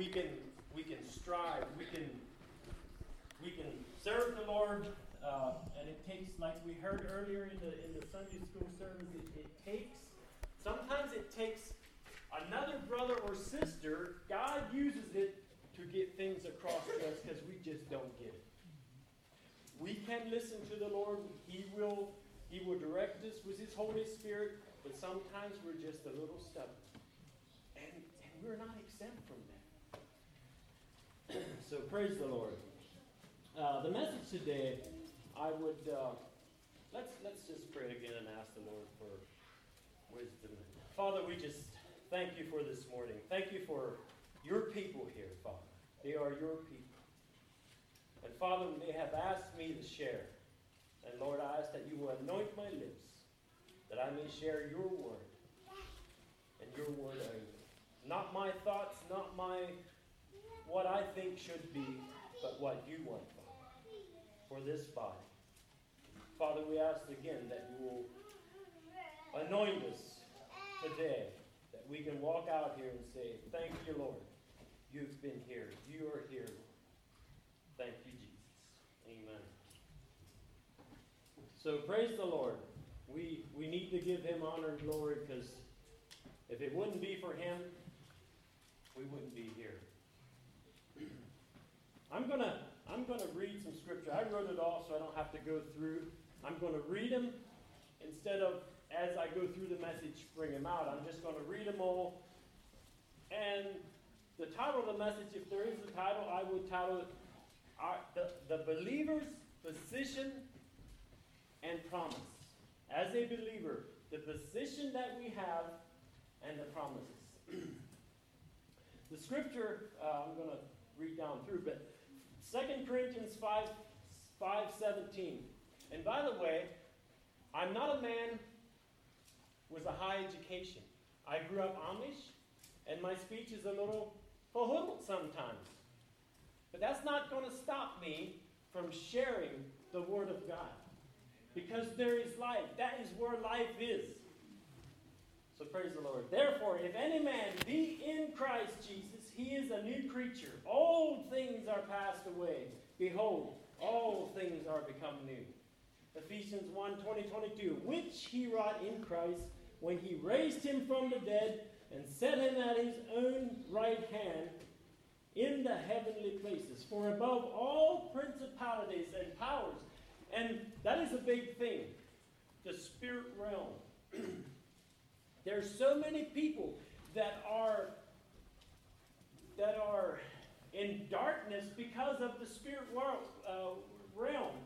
we can we can strive, we can we can serve the Lord, uh, and it takes, like we heard earlier in the in the Sunday school service, it, it takes sometimes it takes another brother or sister. God uses it to get things across to us because we just don't get it. We can listen to the Lord. He will He will direct us with His Holy Spirit, but sometimes we're just a little stubborn, and and we're not exempt from. So praise the Lord. Uh, the message today, I would uh, let's let's just pray again and ask the Lord for wisdom. Father, we just thank you for this morning. Thank you for your people here, Father. They are your people. And Father, they have asked me to share. And Lord, I ask that you will anoint my lips, that I may share your word and your word only. Not my thoughts, not my what I think should be, but what you want, Father, for this body. Father, we ask again that you will anoint us today, that we can walk out here and say, Thank you, Lord. You've been here. You are here, Thank you, Jesus. Amen. So praise the Lord. We we need to give him honor and glory because if it wouldn't be for him, we wouldn't be here. I'm gonna I'm gonna read some scripture. I wrote it all so I don't have to go through. I'm gonna read them instead of as I go through the message bring them out. I'm just gonna read them all. And the title of the message, if there is a title, I would title it our, the, the believer's position and promise. As a believer, the position that we have and the promises. the scripture, uh, I'm going to read down through, but 2 Corinthians 5, 5 17. And by the way, I'm not a man with a high education. I grew up Amish, and my speech is a little fahoodled sometimes. But that's not going to stop me from sharing the Word of God. Because there is life. That is where life is. So praise the Lord. Therefore, if any man be in Christ Jesus, he is a new creature. Old things are passed away. Behold, all things are become new. Ephesians 1 20, 22. Which he wrought in Christ when he raised him from the dead and set him at his own right hand in the heavenly places, for above all principalities and powers. And that is a big thing. The spirit realm. There's so many people that are that are in darkness because of the spirit world, uh, realm.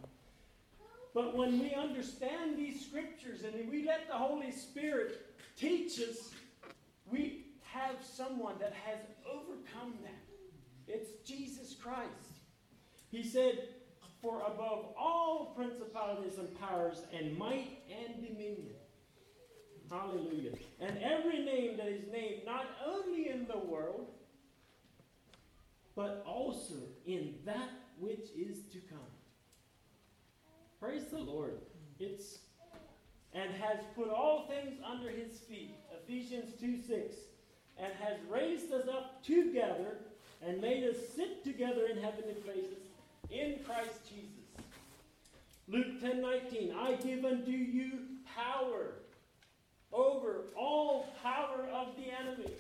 But when we understand these scriptures and we let the Holy Spirit teach us, we have someone that has overcome that. It's Jesus Christ. He said, For above all principalities and powers and might and dominion. Hallelujah. And every name that is named, not only in the world, but also in that which is to come. Praise the Lord. It's and has put all things under his feet. Ephesians 2 6. And has raised us up together and made us sit together in heavenly places in Christ Jesus. Luke 10 19. I give unto you power over all power of the enemy.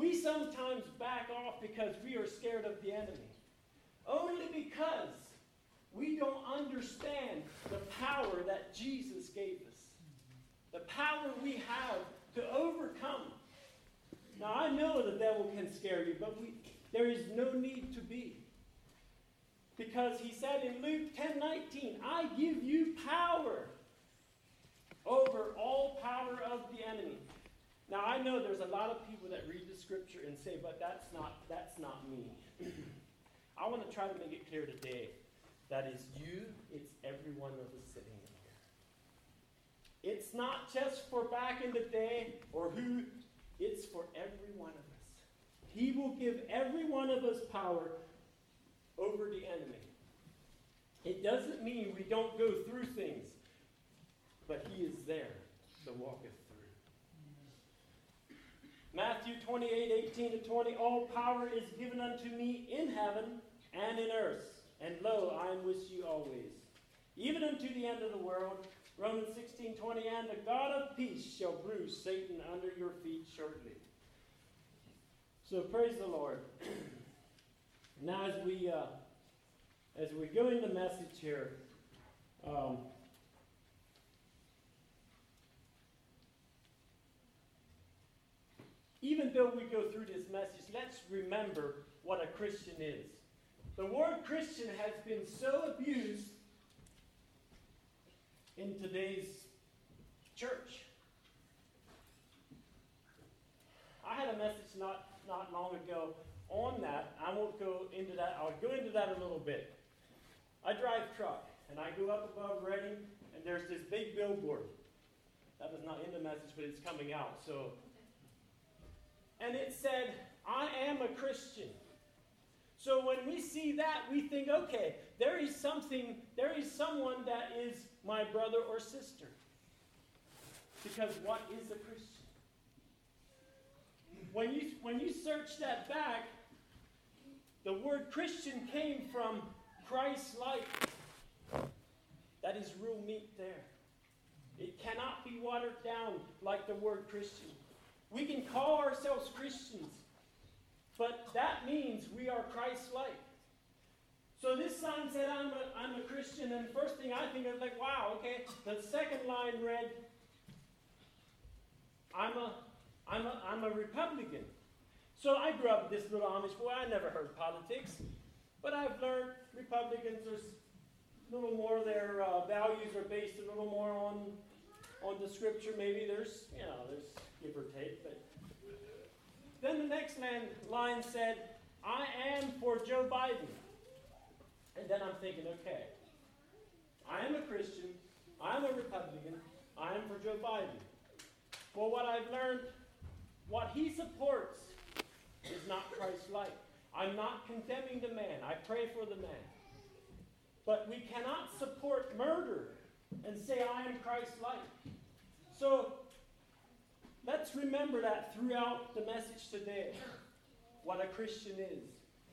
We sometimes back off because we are scared of the enemy. Only because we don't understand the power that Jesus gave us. The power we have to overcome. Now, I know the devil can scare you, but we, there is no need to be. Because he said in Luke 10 19, I give you power over all power of the enemy. Now I know there's a lot of people that read the scripture and say, but that's not that's not me. I want to try to make it clear today. That is you, it's every one of us sitting in here. It's not just for back in the day or who, it's for every one of us. He will give every one of us power over the enemy. It doesn't mean we don't go through things, but He is there to walk us. Matthew 28 18 to 20. All power is given unto me in heaven and in earth. And lo, I am with you always, even unto the end of the world. Romans 16 20. And the God of peace shall bruise Satan under your feet shortly. So praise the Lord. now, as we uh, as we go into message here, um, even though we go through this message, let's remember what a Christian is. The word Christian has been so abused in today's church. I had a message not, not long ago on that. I won't go into that. I'll go into that a little bit. I drive truck, and I go up above Reading, and there's this big billboard. That was not in the message, but it's coming out. So and it said, I am a Christian. So when we see that, we think, okay, there is something, there is someone that is my brother or sister. Because what is a Christian? When you, when you search that back, the word Christian came from Christ like. That is real meat there. It cannot be watered down like the word Christian. We can call ourselves Christians, but that means we are Christ like. So this sign said, I'm a, I'm a Christian, and first thing I think is like, wow, okay. The second line read, I'm a, I'm a, I'm a Republican. So I grew up this little Amish boy. I never heard politics, but I've learned Republicans are a little more, their uh, values are based a little more on, on the scripture. Maybe there's, you know, there's give or take. But then the next man, line said, I am for Joe Biden. And then I'm thinking, okay, I am a Christian, I'm a Republican, I am for Joe Biden. Well, what I've learned, what he supports is not Christ like. I'm not condemning the man, I pray for the man. But we cannot support murder and say, I am Christ like. So Let's remember that throughout the message today. What a Christian is.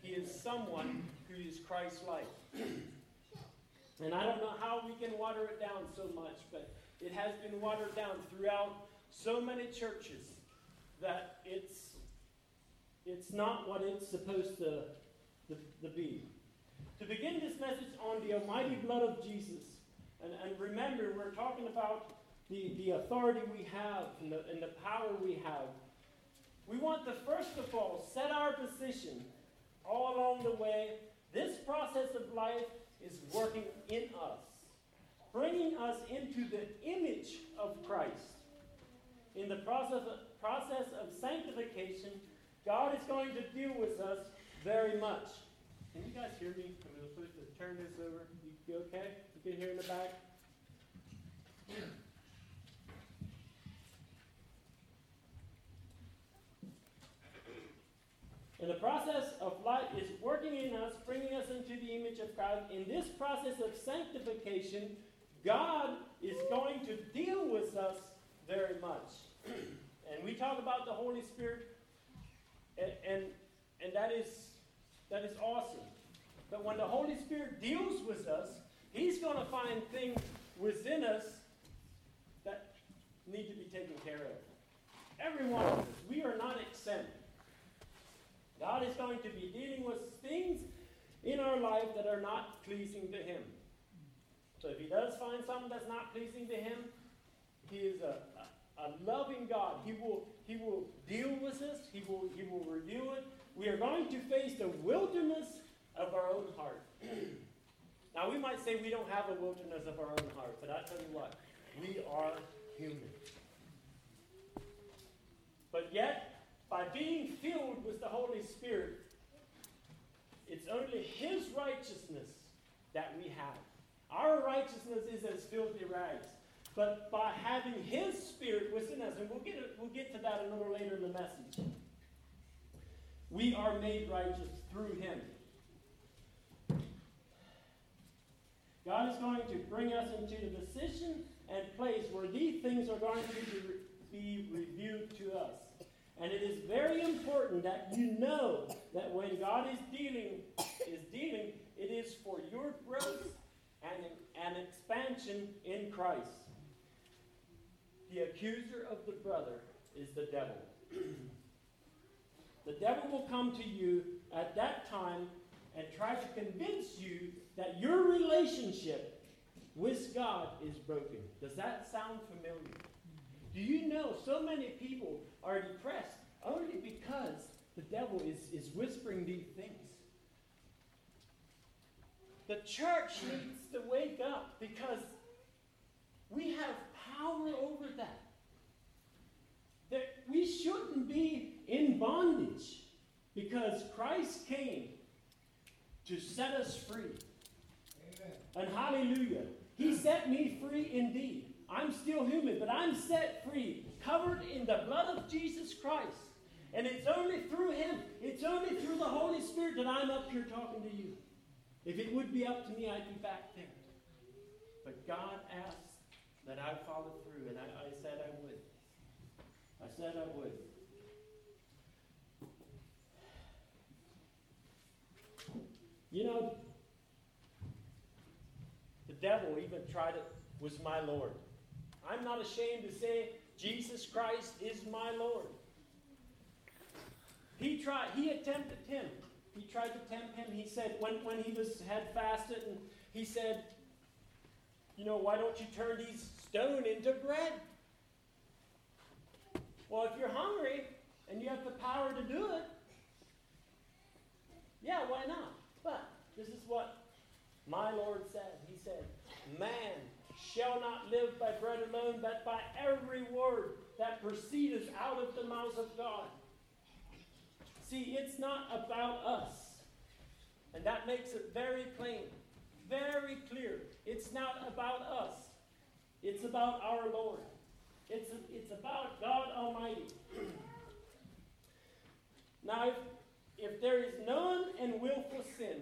He is someone who is Christ like. and I don't know how we can water it down so much, but it has been watered down throughout so many churches that it's, it's not what it's supposed to, to, to be. To begin this message on the almighty blood of Jesus, and, and remember, we're talking about the, the authority we have and the, and the power we have. We want to, first of all, set our position all along the way. This process of life is working in us, bringing us into the image of Christ. In the process of, process of sanctification, God is going to deal with us very much. Can you guys hear me? I'm supposed to turn this over. You, you okay? You can hear in the back? And the process of life is working in us, bringing us into the image of God. In this process of sanctification, God is going to deal with us very much. and we talk about the Holy Spirit, and, and, and that, is, that is awesome. But when the Holy Spirit deals with us, He's going to find things within us that need to be taken care of. Every one of us, we are not exempt. God is going to be dealing with things in our life that are not pleasing to Him. So if He does find something that's not pleasing to Him, He is a, a, a loving God. He will, he will deal with us, he will, he will review it. We are going to face the wilderness of our own heart. now, we might say we don't have a wilderness of our own heart, but I tell you what, we are human. But yet, by being filled with the Holy Spirit, it's only His righteousness that we have. Our righteousness is as filthy rags. But by having His Spirit within us, and we'll get, we'll get to that a little later in the message, we are made righteous through Him. God is going to bring us into the position and place where these things are going to be, reviewed to us. And it is very important that you know that when God is dealing, is dealing, it is for your growth and an expansion in Christ. The accuser of the brother is the devil. the devil will come to you at that time and try to convince you that your relationship with God is broken. Does that sound familiar? Do you know so many people are depressed only because the devil is, is whispering these things? The church needs to wake up because we have power over that. That we shouldn't be in bondage because Christ came to set us free. Amen. And hallelujah. He set me free indeed. I'm still human, but I'm set free, covered in the blood of Jesus Christ. And it's only through Him, it's only through the Holy Spirit that I'm up here talking to you. If it would be up to me, I'd be back there. But God asked that I follow through, and I, I said I would. I said I would. You know, the devil even tried it, was my Lord. I'm not ashamed to say Jesus Christ is my Lord. He tried, he attempted him. He tried to tempt him. He said, when, when he was had fasted, and he said, you know, why don't you turn these stone into bread? Well, if you're hungry and you have the power to do it, yeah, why not? But this is what my Lord said. He said, Man shall not live by bread alone, but by every word that proceedeth out of the mouth of God. See, it's not about us. And that makes it very plain, very clear. It's not about us, it's about our Lord. It's, it's about God Almighty. now, if, if there is known and willful sin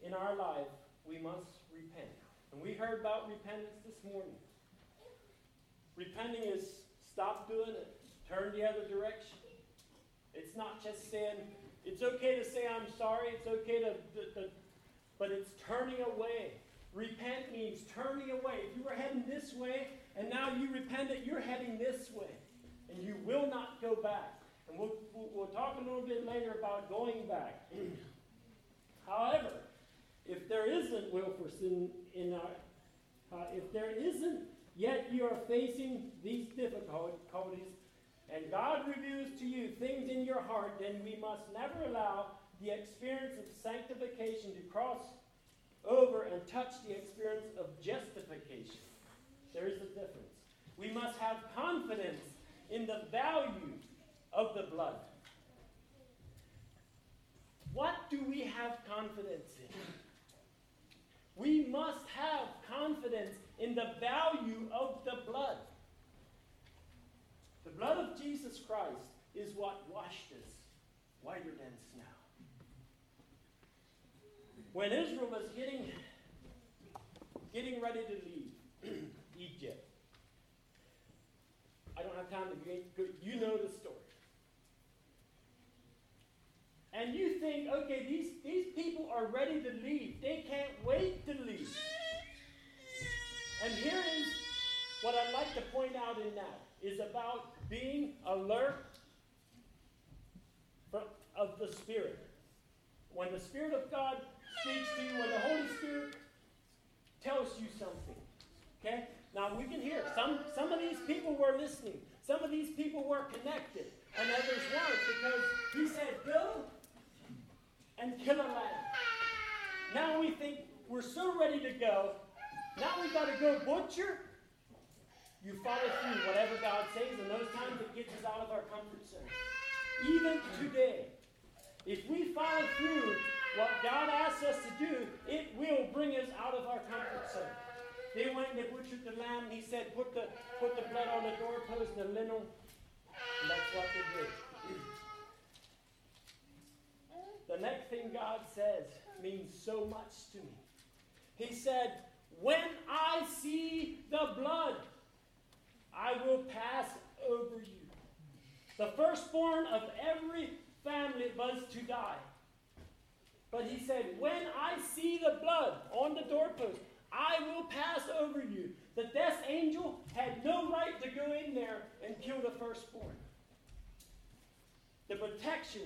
in our life, we must repent. And we heard about repentance this morning. Repenting is stop doing it, turn the other direction. It's not just saying, it's okay to say I'm sorry, it's okay to, to, to but it's turning away. Repent means turning away. If you were heading this way and now you repent that you're heading this way, and you will not go back. And we'll, we'll, we'll talk a little bit later about going back. However, if there isn't willful sin in our, uh, if there isn't, yet you are facing these difficulties, and God reveals to you things in your heart, then we must never allow the experience of sanctification to cross over and touch the experience of justification. There is a difference. We must have confidence in the value of the blood. What do we have confidence in? We must have confidence in the value of the blood. The blood of Jesus Christ is what washed us whiter than snow. When Israel was getting, getting ready to leave Egypt, I don't have time to go, you know the story. And you think, okay, these, these people are ready to leave. They can't wait to leave. And here is what I'd like to point out in that is about being alert of the Spirit. When the Spirit of God speaks to you, when the Holy Spirit tells you something, okay? Now we can hear some some of these people were listening. Some of these people were connected, and others weren't because he said, "Go and kill a lamb." Now we think we're so ready to go. Now we got to go butcher you follow through whatever God says, and those times it gets us out of our comfort zone. Even today, if we follow through what God asks us to do, it will bring us out of our comfort zone. They went and they butchered the lamb, and he said, put the, put the blood on the doorpost and the lintel. And that's what they did. The next thing God says means so much to me. He said, When I see the blood, I will pass over you. The firstborn of every family was to die. But he said, When I see the blood on the doorpost, I will pass over you. The death angel had no right to go in there and kill the firstborn. The protection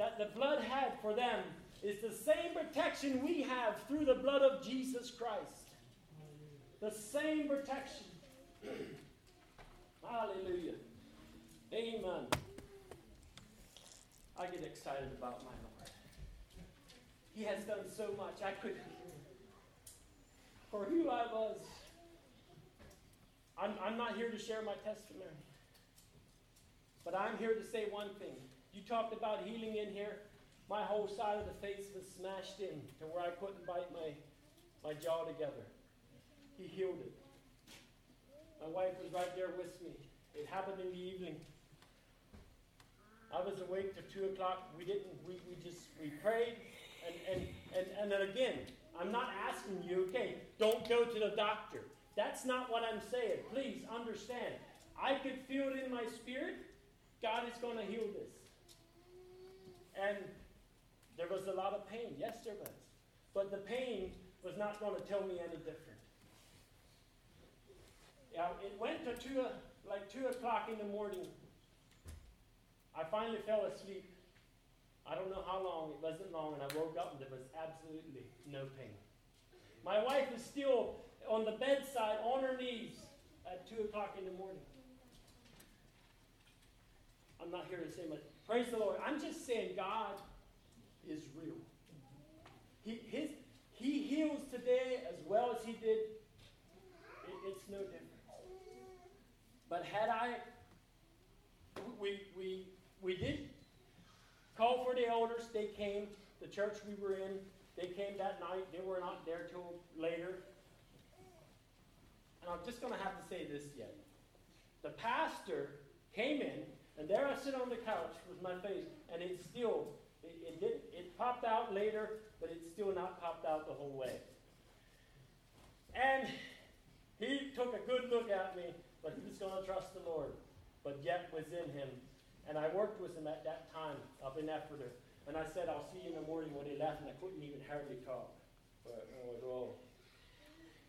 that the blood had for them is the same protection we have through the blood of Jesus Christ. The same protection. Hallelujah. Amen. I get excited about my Lord. He has done so much. I could, for who I was, I'm, I'm not here to share my testimony. But I'm here to say one thing. You talked about healing in here. My whole side of the face was smashed in to where I couldn't bite my, my jaw together. He healed it. My wife was right there with me. It happened in the evening. I was awake till two o'clock. We didn't, we, we just, we prayed. And, and, and, and then again, I'm not asking you, okay, don't go to the doctor. That's not what I'm saying. Please understand. I could feel it in my spirit. God is going to heal this. And there was a lot of pain. Yes, there was. But the pain was not going to tell me any different. It went to two, like two o'clock in the morning. I finally fell asleep. I don't know how long, it wasn't long, and I woke up and there was absolutely no pain. My wife is still on the bedside on her knees at 2 o'clock in the morning. I'm not here to say much. Praise the Lord. I'm just saying God is real. He, his, he heals today as well as he did. It, it's no difference. But had I, we, we, we did call for the elders. They came. The church we were in, they came that night. They were not there till later. And I'm just going to have to say this yet. The pastor came in, and there I sit on the couch with my face, and it still, it, it, did, it popped out later, but it's still not popped out the whole way. And he took a good look at me, but he was going to trust the Lord, but yet was in him and I worked with him at that time up in Ephrata. And I said, I'll see you in the morning when he left, and I couldn't even hardly talk. But I was, oh.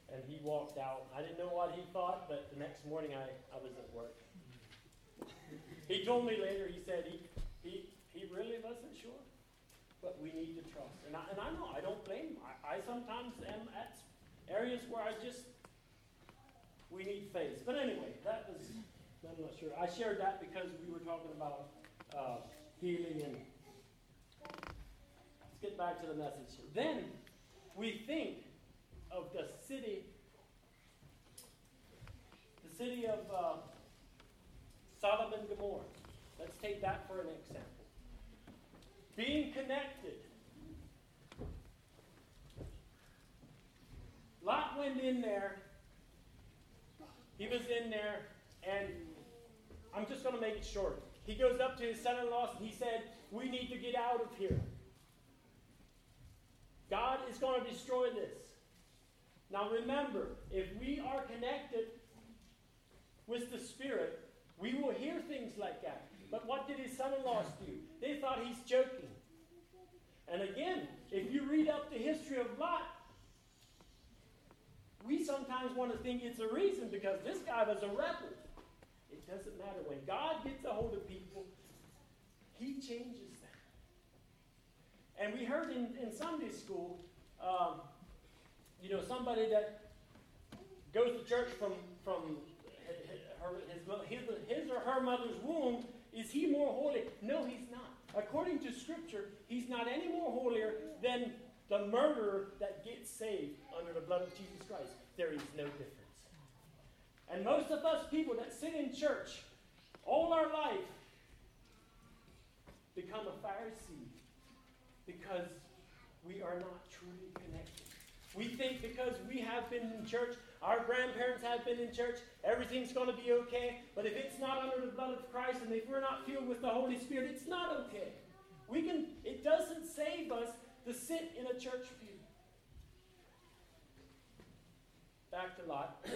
And he walked out. I didn't know what he thought, but the next morning I, I was at work. He told me later, he said he, he, he really wasn't sure, but we need to trust. And I, and I know, I don't blame him. I, I sometimes am at areas where I just, we need faith. But anyway, that was I'm not sure. I shared that because we were talking about uh, healing and. Let's get back to the message. Then we think of the city, the city of uh, Sodom and Gomorrah. Let's take that for an example. Being connected. Lot went in there. He was in there, and I'm just going to make it short. He goes up to his son in law and he said, We need to get out of here. God is going to destroy this. Now remember, if we are connected with the Spirit, we will hear things like that. But what did his son in laws do? They thought he's joking. And again, if you read up the history of Lot, we sometimes want to think it's a reason because this guy was a rebel. It doesn't matter. When God gets a hold of people, He changes them. And we heard in, in Sunday school, um, you know, somebody that goes to church from, from her, his, his or her mother's womb, is he more holy? No, he's not. According to Scripture, he's not any more holier than the murderer that gets saved under the blood of Jesus Christ. There is no difference. And most of us people that sit in church all our life become a Pharisee because we are not truly connected. We think because we have been in church, our grandparents have been in church, everything's going to be okay. But if it's not under the blood of Christ and if we're not filled with the Holy Spirit, it's not okay. We can it doesn't save us to sit in a church pew. Back to Lot.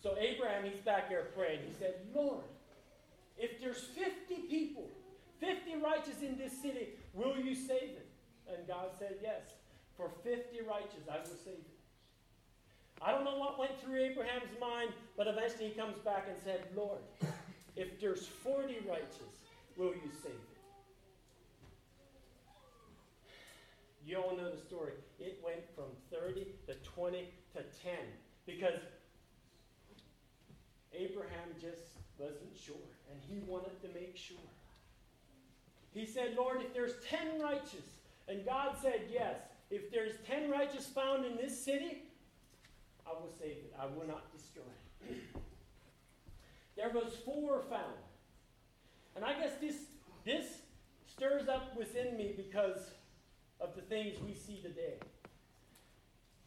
So Abraham, he's back there praying. He said, Lord, if there's 50 people, 50 righteous in this city, will you save it? And God said, Yes. For 50 righteous, I will save it. I don't know what went through Abraham's mind, but eventually he comes back and said, Lord, if there's 40 righteous, will you save it? You all know the story. It went from 30 to 20 to 10 because Abraham just wasn't sure and he wanted to make sure. He said, Lord, if there's 10 righteous, and God said, Yes, if there's 10 righteous found in this city, I will save it. I will not destroy it. there was four found. And I guess this, this stirs up within me because of the things we see today.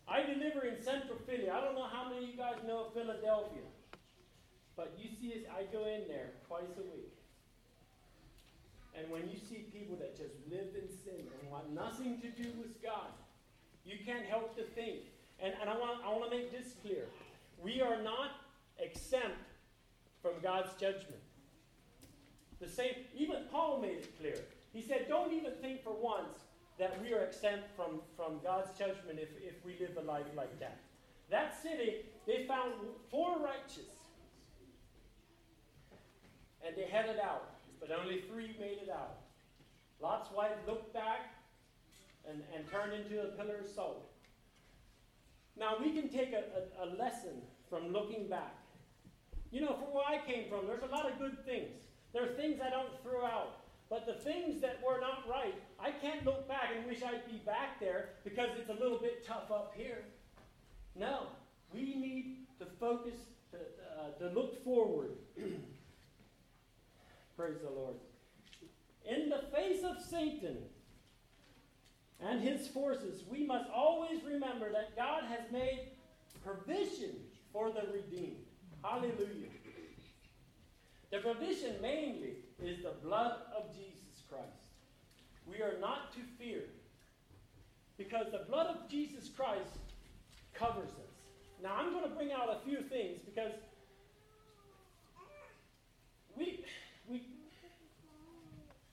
I deliver in Central Philly. I don't know how many of you guys know Philadelphia, but you see, I go in there twice a week. And when you see people that just live in sin and want nothing to do with God, you can't help to think. And, and I, want, I want to make this clear. We are not exempt from God's judgment. The same, even Paul made it clear. He said, Don't even think for once that we are exempt from, from God's judgment if, if we live a life like that. That city, they found four righteous. And they headed out, but only three made it out. Lot's wife looked back and, and turned into a pillar of salt. Now, we can take a, a, a lesson from looking back. You know, from where I came from, there's a lot of good things. There are things I don't throw out. But the things that were not right, I can't look back and wish I'd be back there because it's a little bit tough up here. No, we need to focus, to, uh, to look forward. Praise the Lord. In the face of Satan and his forces, we must always remember that God has made provision for the redeemed. Hallelujah. The provision mainly is the blood of Jesus Christ. We are not to fear because the blood of Jesus Christ covers us. Now, I'm going to bring out a few things because we, we,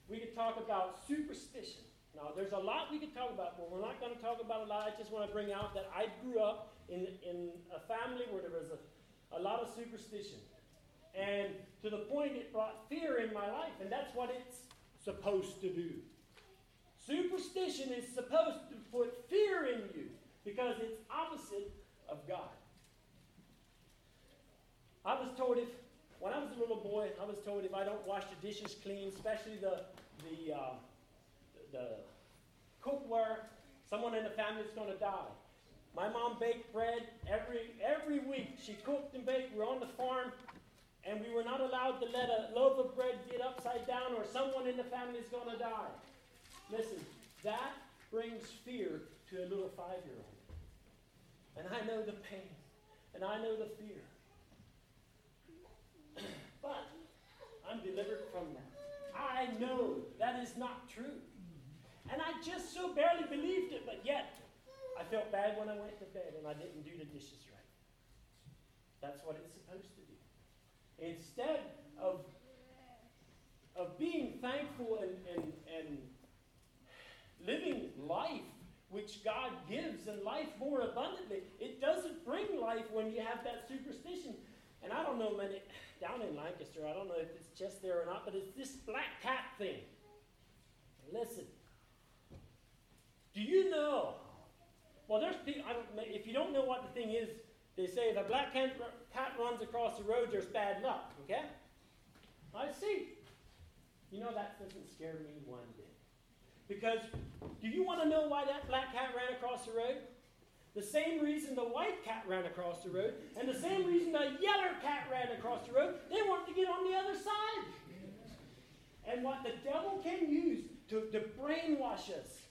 we could talk about superstition. Now, there's a lot we could talk about, but we're not going to talk about a lot. I just want to bring out that I grew up in, in a family where there was a, a lot of superstition. And to the point it brought fear in my life, and that's what it's supposed to do. Superstition is supposed to put fear in you because it's opposite of God. I was told if, when I was a little boy, I was told if I don't wash the dishes clean, especially the, the, uh, the cookware, someone in the family is going to die. My mom baked bread every, every week. She cooked and baked. We were on the farm and we were not allowed to let a loaf of bread get upside down or someone in the family is going to die. Listen, that brings fear to a little five year old. And I know the pain, and I know the fear. but I'm delivered from that. I know that is not true. And I just so barely believed it, but yet I felt bad when I went to bed and I didn't do the dishes right. That's what it's supposed to do. Instead of, of being thankful and, and, and living life which God gives and life more abundantly, it doesn't bring life when you have that superstition. And I don't know many down in Lancaster, I don't know if it's just there or not, but it's this black cat thing. Listen. Do you know? Well, there's people, if you don't know what the thing is, they say if a black cat, cat runs across the road, there's bad luck, okay? I see. You know, that doesn't scare me one bit. Because do you want to know why that black cat ran across the road? The same reason the white cat ran across the road, and the same reason the yellow cat ran across the road, they wanted to get on the other side. And what the devil can use to, to brainwash us,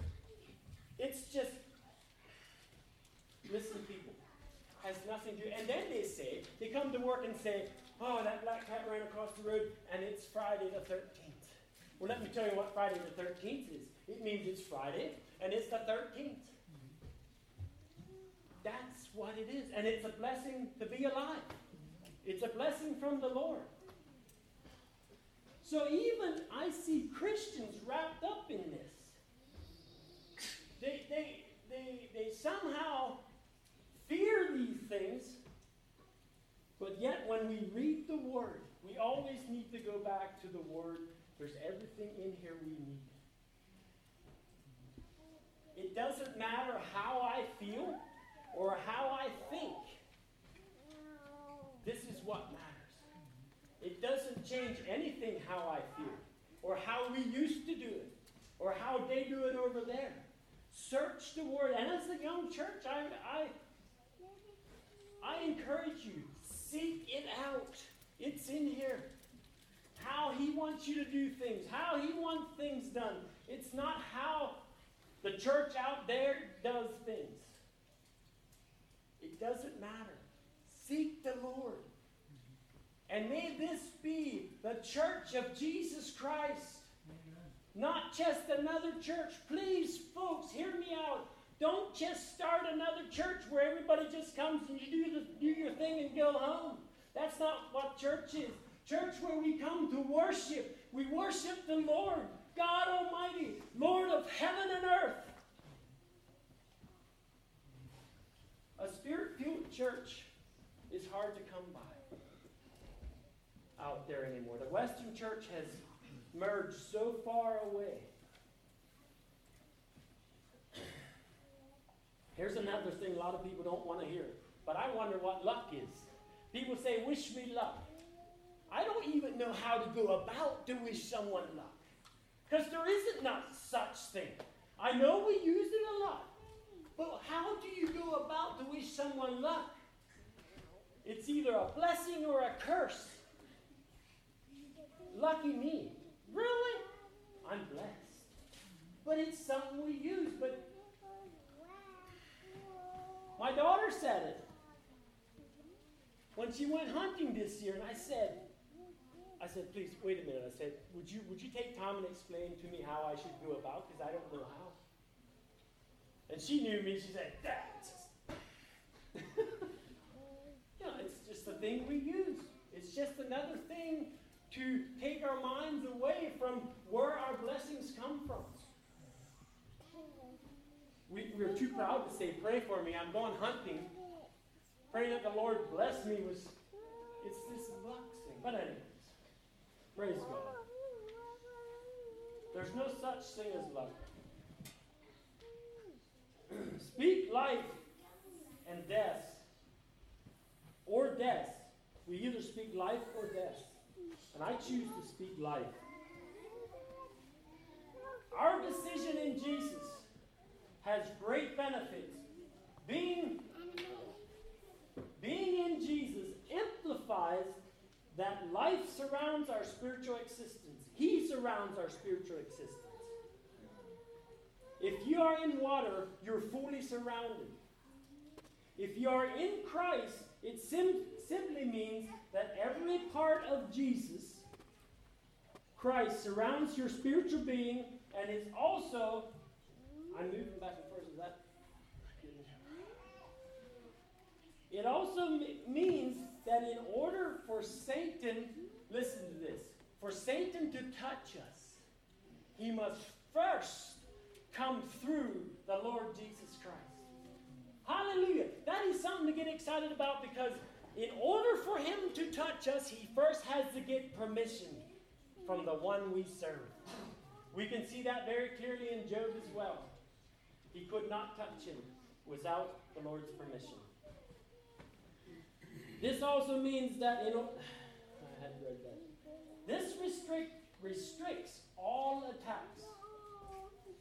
it's just, listen, people, has nothing to do. And then they say, they come to work and say, oh, that black cat ran across the road and it's Friday the 13th. Well, let me tell you what Friday the 13th is. It means it's Friday and it's the 13th. That's what it is. And it's a blessing to be alive. It's a blessing from the Lord. So even I see Christians wrapped up in this. They, they, they, they somehow fear these things, but yet when we read the Word, we always need to go back to the Word. There's everything in here we need. It doesn't matter how I feel or how I think. This is what matters. It doesn't change anything how I feel or how we used to do it or how they do it over there. Search the Word. And as a young church, I, I, I encourage you seek it out. It's in here. How He wants you to do things, how He wants things done. It's not how the church out there does things. It doesn't matter. Seek the Lord. And may this be the church of Jesus Christ. Not just another church. Please, folks, hear me out. Don't just start another church where everybody just comes and you do, the, do your thing and go home. That's not what church is. Church where we come to worship. We worship the Lord, God Almighty, Lord of heaven and earth. A spirit filled church is hard to come by out there anymore. The Western church has merged so far away. Here's another thing a lot of people don't want to hear, but I wonder what luck is. People say, Wish me luck. I don't even know how to go about to wish someone luck. Because there isn't not such thing. I know we use it a lot. But how do you go about to wish someone luck? It's either a blessing or a curse. Lucky me. Really? I'm blessed. But it's something we use. But my daughter said it when she went hunting this year, and I said, I said, please wait a minute. I said, would you would you take time and explain to me how I should go about because I don't know how. And she knew me. She said, that's. yeah, it's just a thing we use. It's just another thing to take our minds away from where our blessings come from. We, we're too proud to say, pray for me. I'm going hunting. Pray that the Lord bless me was, it's this thing. But anyways, praise God. There's no such thing as luck. Speak life and death. Or death. We either speak life or death. And I choose to speak life. Our decision in Jesus has great benefits. Being, being in Jesus amplifies that life surrounds our spiritual existence. He surrounds our spiritual existence. If you are in water, you're fully surrounded. If you are in Christ, it sim- simply means that every part of Jesus, Christ, surrounds your spiritual being and is also. I'm moving back and forth. Is that? It also means that in order for Satan, listen to this, for Satan to touch us, he must first come through the Lord Jesus. Hallelujah. That is something to get excited about because in order for him to touch us, he first has to get permission from the one we serve. We can see that very clearly in Job as well. He could not touch him without the Lord's permission. This also means that in I had read that. This restrict, restricts all attacks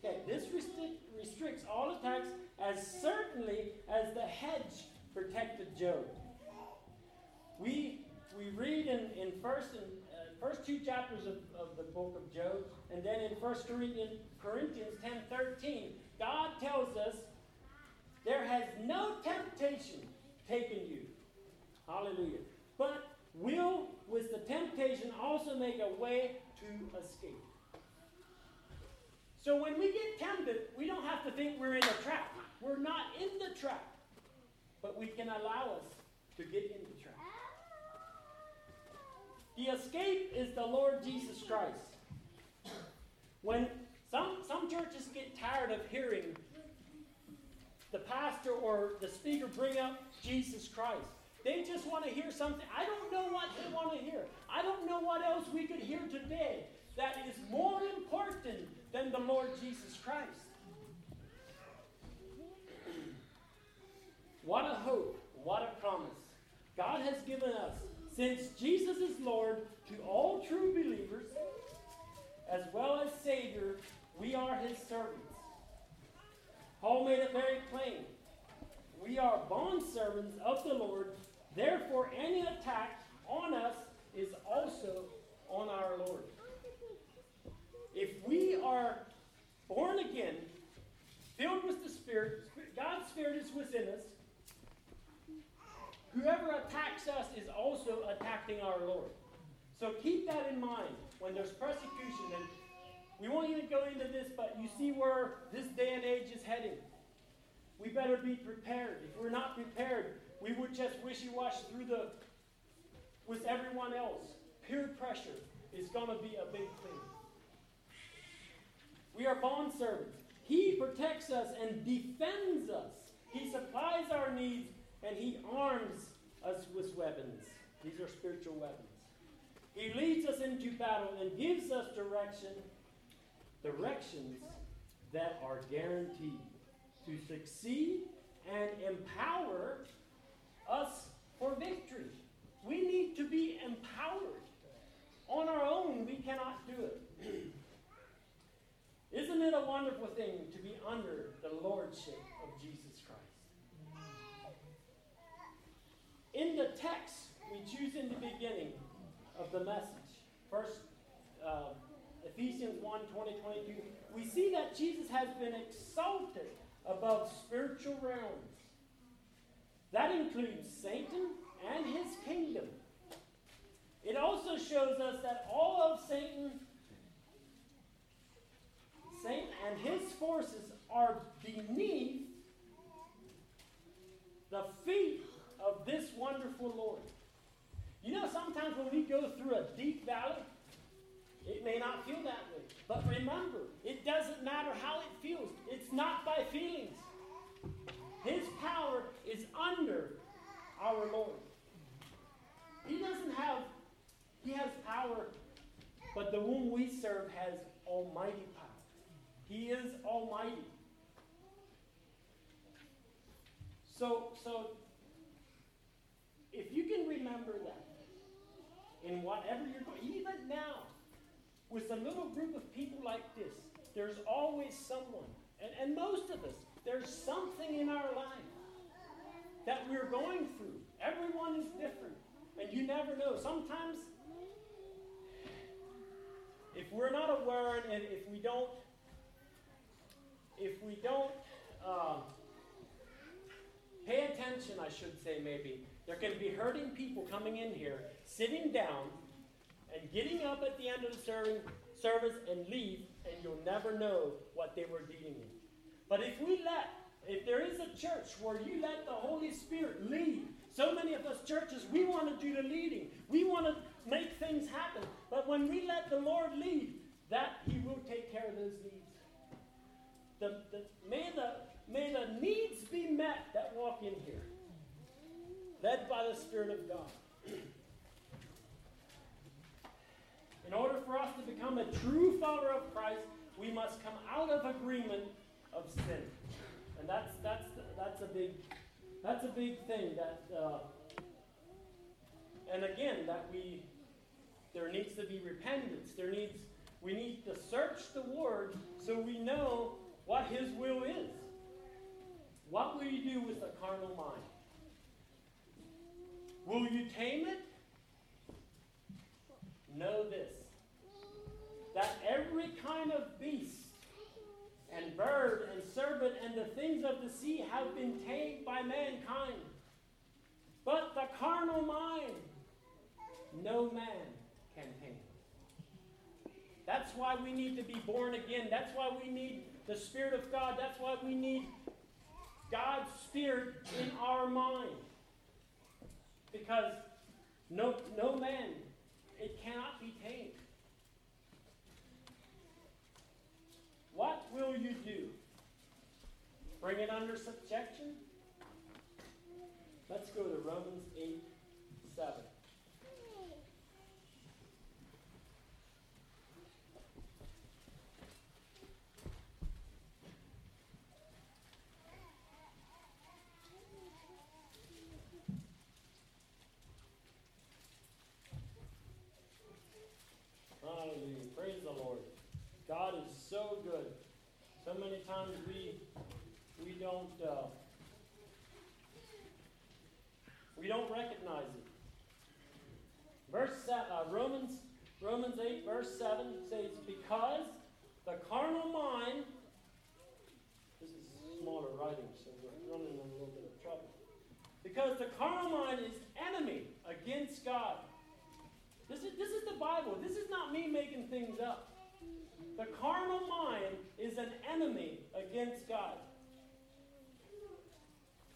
Okay, this restrict, restricts all attacks as certainly as the hedge protected Job. We, we read in, in first, in, uh, first two chapters of, of the book of Job, and then in 1 Corinthians, Corinthians 10 13, God tells us there has no temptation taken you. Hallelujah. But will, with the temptation, also make a way to escape. So when we get tempted, we don't have to think we're in a trap. We're not in the trap. But we can allow us to get in the trap. The escape is the Lord Jesus Christ. When some, some churches get tired of hearing the pastor or the speaker bring up Jesus Christ, they just want to hear something. I don't know what they want to hear. I don't know what else we could hear today that is more important than the Lord Jesus Christ. What a hope. What a promise. God has given us, since Jesus is Lord to all true believers, as well as Savior, we are His servants. Paul made it very plain. We are bond servants of the Lord, therefore, any attack on us is also on our Lord. Are born again, filled with the Spirit, God's Spirit is within us, whoever attacks us is also attacking our Lord. So keep that in mind when there's persecution. And we won't even go into this, but you see where this day and age is heading. We better be prepared. If we're not prepared, we would just wishy-wash through the with everyone else. Peer pressure is going to be a big thing. We are bond servants. He protects us and defends us. He supplies our needs and he arms us with weapons. These are spiritual weapons. He leads us into battle and gives us direction, directions that are guaranteed to succeed and empower us for victory. We need to be empowered. On our own, we cannot do it. Isn't it a wonderful thing to be under the lordship of Jesus Christ? In the text we choose in the beginning of the message, first uh, Ephesians 1 20, 22, we see that Jesus has been exalted above spiritual realms. That includes Satan and his kingdom. It also shows us that all of Satan And his forces are beneath the feet of this wonderful Lord. You know, sometimes when we go through a deep valley, it may not feel that way. But remember, it doesn't matter how it feels, it's not by feelings. His power is under our Lord. He doesn't have, he has power, but the whom we serve has almighty power. He is almighty. So, so if you can remember that in whatever you're doing, even now, with a little group of people like this, there's always someone, and, and most of us, there's something in our life that we're going through. Everyone is different, and you never know. Sometimes, if we're not aware and if we don't if we don't uh, pay attention, I should say, maybe, there can be hurting people coming in here, sitting down, and getting up at the end of the serving, service and leave, and you'll never know what they were dealing with. But if we let, if there is a church where you let the Holy Spirit lead, so many of us churches, we want to do the leading. We want to make things happen. But when we let the Lord lead, that He will take care of those needs. The, the, may, the, may the needs be met that walk in here, led by the Spirit of God. In order for us to become a true follower of Christ, we must come out of agreement of sin. And that's, that's, that's, a, big, that's a big thing. That, uh, and again, that we, there needs to be repentance. There needs, we need to search the Word so we know what His will is. What will you do with the carnal mind? Will you tame it? Know this that every kind of beast and bird and serpent and the things of the sea have been tamed by mankind. But the carnal mind, no man can tame. That's why we need to be born again. That's why we need the Spirit of God. That's why we need God's Spirit in our mind. Because no, no man it cannot be tamed. What will you do? Bring it under subjection? Let's go to Romans 8 7. Hallelujah. Praise the Lord. God is so good. So many times we we don't uh, we don't recognize it. Verse seven, uh, Romans Romans eight verse seven says, "Because the carnal mind." This is smaller writing, so we're running in a little bit of trouble. Because the carnal mind is enemy against God. This is, this is the Bible. This is not me making things up. The carnal mind is an enemy against God.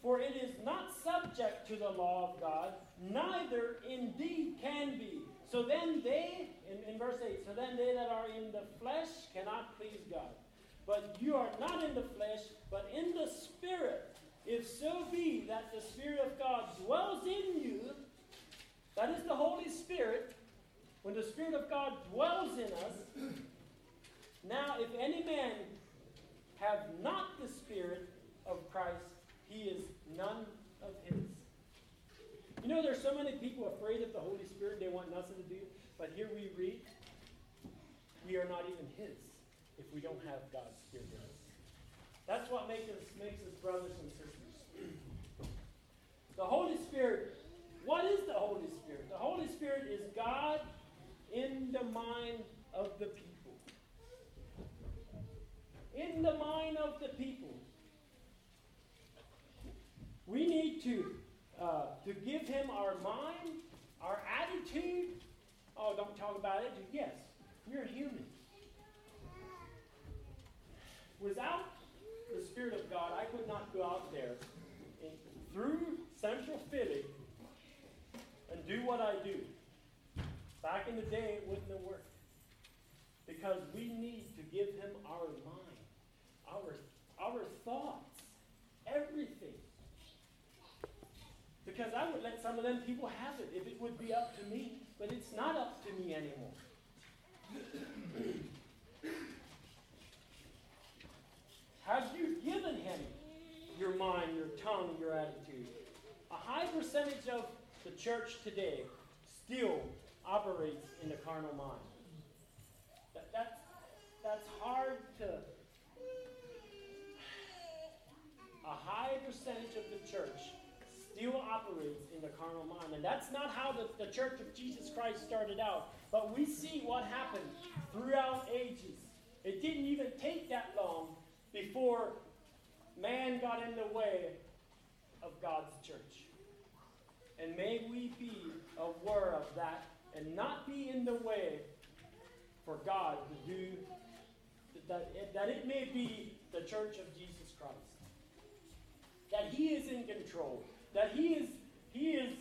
For it is not subject to the law of God, neither indeed can be. So then they, in, in verse 8, so then they that are in the flesh cannot please God. But you are not in the flesh, but in the Spirit. If so be that the Spirit of God dwells in you, that is the Holy Spirit, when the Spirit of God dwells in us, now if any man have not the Spirit of Christ, he is none of his. You know, there's so many people afraid of the Holy Spirit, they want nothing to do. But here we read, we are not even his if we don't have God's Spirit in us. That's what makes us, makes us brothers and sisters. The Holy Spirit, what is the Holy Spirit? The Holy Spirit is God in the mind of the people. In the mind of the people. We need to, uh, to give him our mind, our attitude. Oh, don't talk about it. Yes, we're human. Without the Spirit of God, I could not go out there and, through Central Philly and do what I do. Back in the day, it wouldn't have worked. Because we need to give him our mind, our, our thoughts, everything. Because I would let some of them people have it if it would be up to me. But it's not up to me anymore. Have you given him your mind, your tongue, your attitude? A high percentage of the church today still operates in the carnal mind. That, that's, that's hard to. A high percentage of the church still operates in the carnal mind. And that's not how the, the church of Jesus Christ started out. But we see what happened throughout ages. It didn't even take that long before man got in the way of God's church. And may we be aware of that and not be in the way for God to do that, that it may be the church of Jesus Christ. That He is in control. That He is He is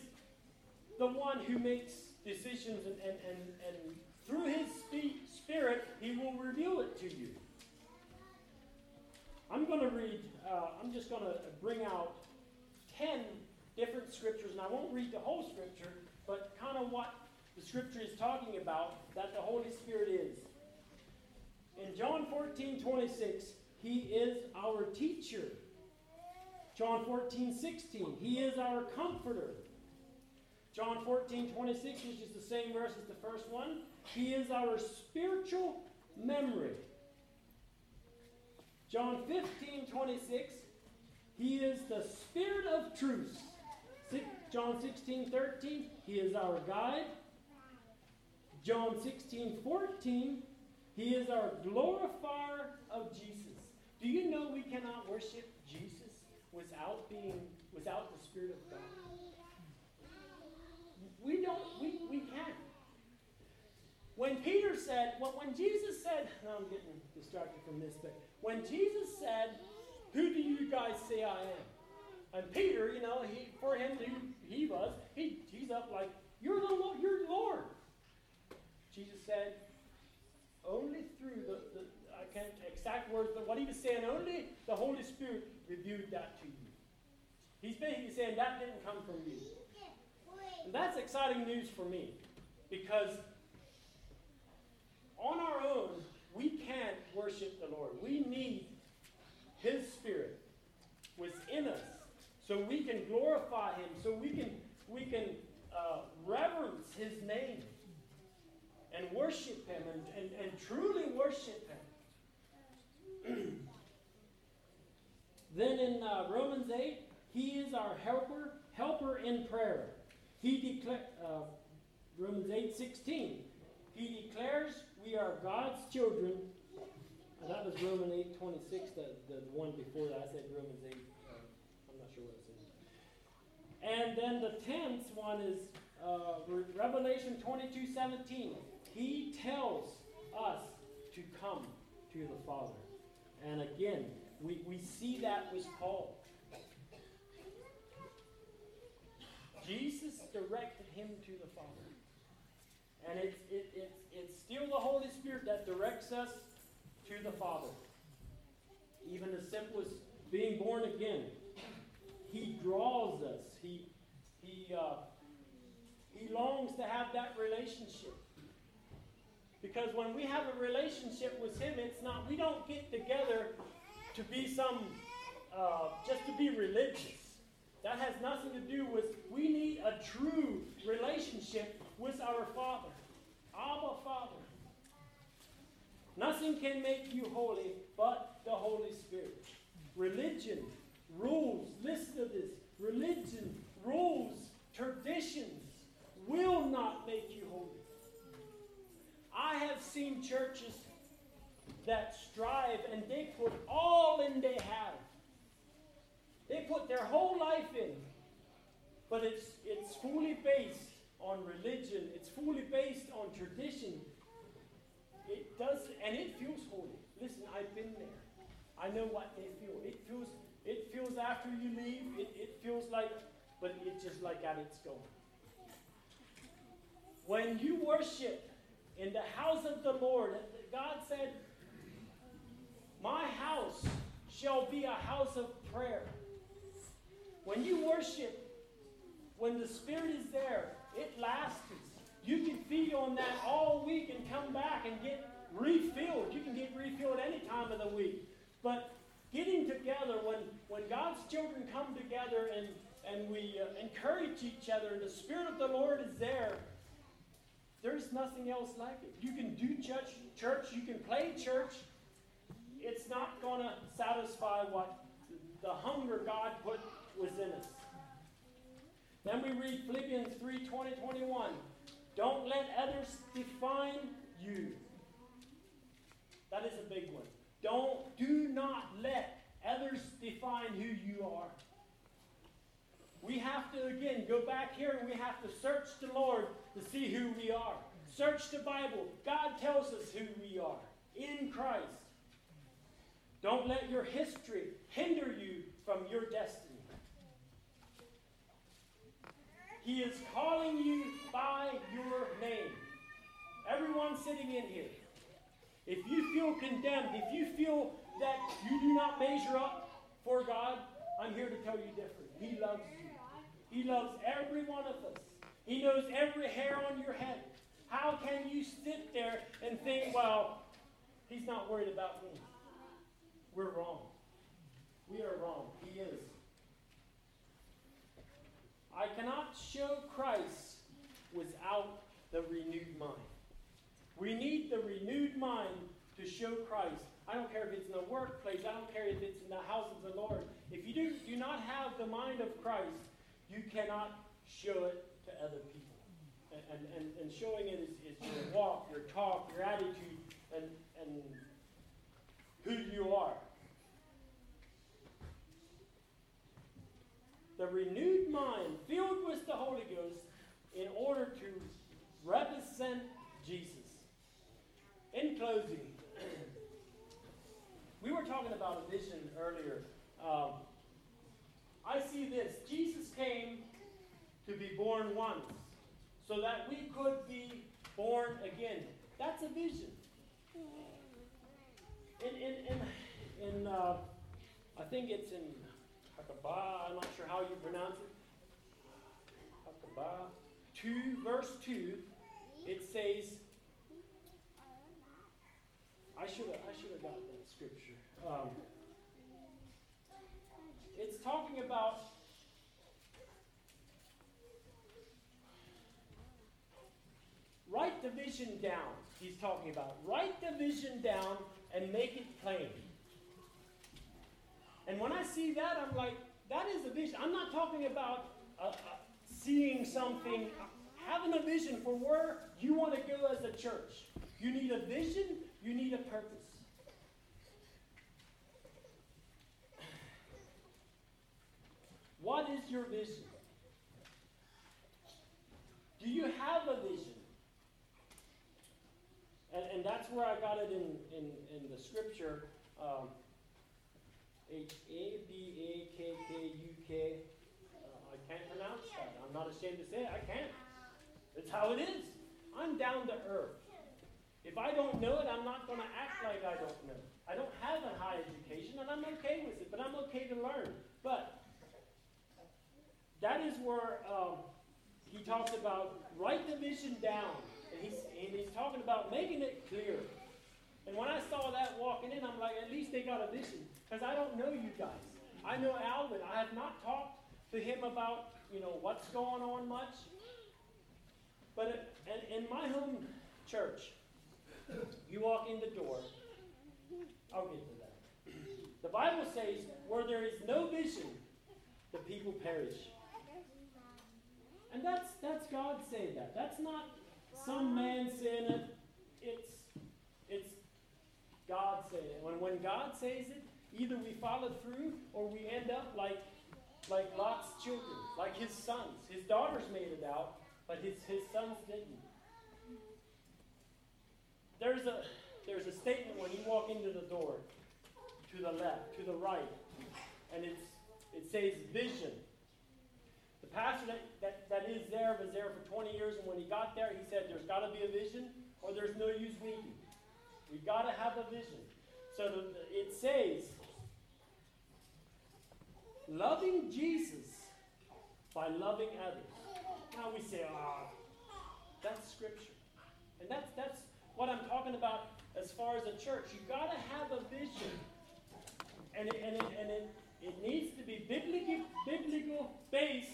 the one who makes decisions and, and, and, and through His Spirit He will reveal it to you. I'm going to read, uh, I'm just going to bring out 10 different scriptures, and I won't read the whole scripture, but kind of what the scripture is talking about that the Holy Spirit is. In John 14, 26, He is our teacher. John 14, 16, He is our comforter. John 14, 26, which is the same verse as the first one, He is our spiritual memory. John 15, 26, He is the Spirit of truth. John 16, 13, He is our guide. John 16, 14, He is our glorifier of Jesus. Do you know we cannot worship Jesus without being without the Spirit of God? We don't, we, we can't. When Peter said, well, when Jesus said, I'm getting distracted from this, but when Jesus said, Who do you guys say I am? And Peter, you know, he for him he was, he, he's up like, You're the Lord, you're Lord. Jesus said, only through the, the I can't exact words, but what he was saying, only the Holy Spirit revealed that to you. He's basically saying that didn't come from you. And that's exciting news for me because on our own, we can't worship the Lord. We need His Spirit within us so we can glorify Him, so we can, we can uh, reverence His name and worship Him and, and, and truly worship Him. then in uh, Romans 8, He is our helper, helper in prayer. He declares, uh, Romans 8 16, He declares we are God's children. And that was Romans 8 26, the, the one before that. I said Romans 8. Uh, I'm not sure what it says. And then the tenth one is uh, Revelation 22 17. He tells us to come to the Father. And again, we, we see that with Paul. Jesus directed him to the Father. And it's, it, it's, it's still the Holy Spirit that directs us to the Father. Even as simple as being born again. He draws us. He, he, uh, he longs to have that relationship. Because when we have a relationship with Him, it's not, we don't get together to be some, uh, just to be religious. That has nothing to do with, we need a true relationship with our Father. Abba, Father. Nothing can make you holy but the Holy Spirit. Religion, rules, listen to this. Religion, rules, traditions will not make you holy. I have seen churches that strive and they put all in they have. They put their whole life in. But it's, it's fully based on religion, it's fully based on tradition. It does, and it feels holy. Listen, I've been there. I know what they feel. It feels, it feels after you leave, it, it feels like, but it's just like at its going. When you worship in the house of the Lord, God said, My house shall be a house of prayer. When you worship, when the Spirit is there, it lasts. You can feed on that all week and come back and get refilled. You can get refilled any time of the week. But getting together, when, when God's children come together and, and we uh, encourage each other, and the Spirit of the Lord is there, there's nothing else like it. You can do church, church, you can play church. It's not going to satisfy what the hunger God put within us. Then we read Philippians 3 20, 21. Don't let others define you. That is a big one. Don't, do not let others define who you are. We have to, again, go back here and we have to search the Lord to see who we are. Search the Bible. God tells us who we are in Christ. Don't let your history hinder you from your destiny. He is calling you by your name. Everyone sitting in here. If you feel condemned, if you feel that you do not measure up for God, I'm here to tell you different. He loves you. He loves every one of us. He knows every hair on your head. How can you sit there and think, well, he's not worried about me? We're wrong. We are wrong. He is. I cannot show Christ without the renewed mind. We need the renewed mind to show Christ. I don't care if it's in the workplace, I don't care if it's in the house of the Lord. If you do, do not have the mind of Christ, you cannot show it to other people. And, and, and, showing it is, is your walk, your talk, your attitude, and, and who you are. The renewed mind, filled with the Holy Ghost, in order to represent Jesus. In closing, we were talking about a vision earlier. Um, I see this Jesus came to be born once so that we could be born again. That's a vision. In, in, in, in uh, I think it's in Hakabah, I'm not sure how you pronounce it. Hakabah 2, verse 2, it says, I should have I should have got that scripture. Um, it's talking about write the vision down. He's talking about write the vision down and make it plain. And when I see that, I'm like, that is a vision. I'm not talking about uh, uh, seeing something, having a vision for where you want to go as a church. You need a vision, you need a purpose. What is your vision? Do you have a vision? And, and that's where I got it in, in, in the scripture. Um, H A B A K K U K. Uh, I can't pronounce that. I'm not ashamed to say it. I can't. It's how it is. I'm down to earth. If I don't know it, I'm not going to act like I don't know. I don't have a high education, and I'm okay with it, but I'm okay to learn. But that is where um, he talks about write the vision down. And he's, and he's talking about making it clear. And when I saw that walking in, I'm like, at least they got a vision. Because I don't know you guys. I know Alvin. I have not talked to him about, you know, what's going on much. But uh, in, in my home church, you walk in the door. I'll get to that. The Bible says, where there is no vision, the people perish. And that's that's God saying that. That's not some man saying it. It's it's God saying it. When when God says it, either we follow through or we end up like like Lot's children, like his sons. His daughters made it out, but his, his sons didn't. There's a there's a statement when you walk into the door, to the left, to the right, and it's it says vision pastor that, that, that is there was there for 20 years, and when he got there, he said, There's got to be a vision, or there's no use meeting. We've got to have a vision. So the, it says, loving Jesus by loving others. Now we say, ah, oh, that's scripture. And that's, that's what I'm talking about as far as a church. You've got to have a vision. And it, and it, and it, it needs to be biblical, biblical based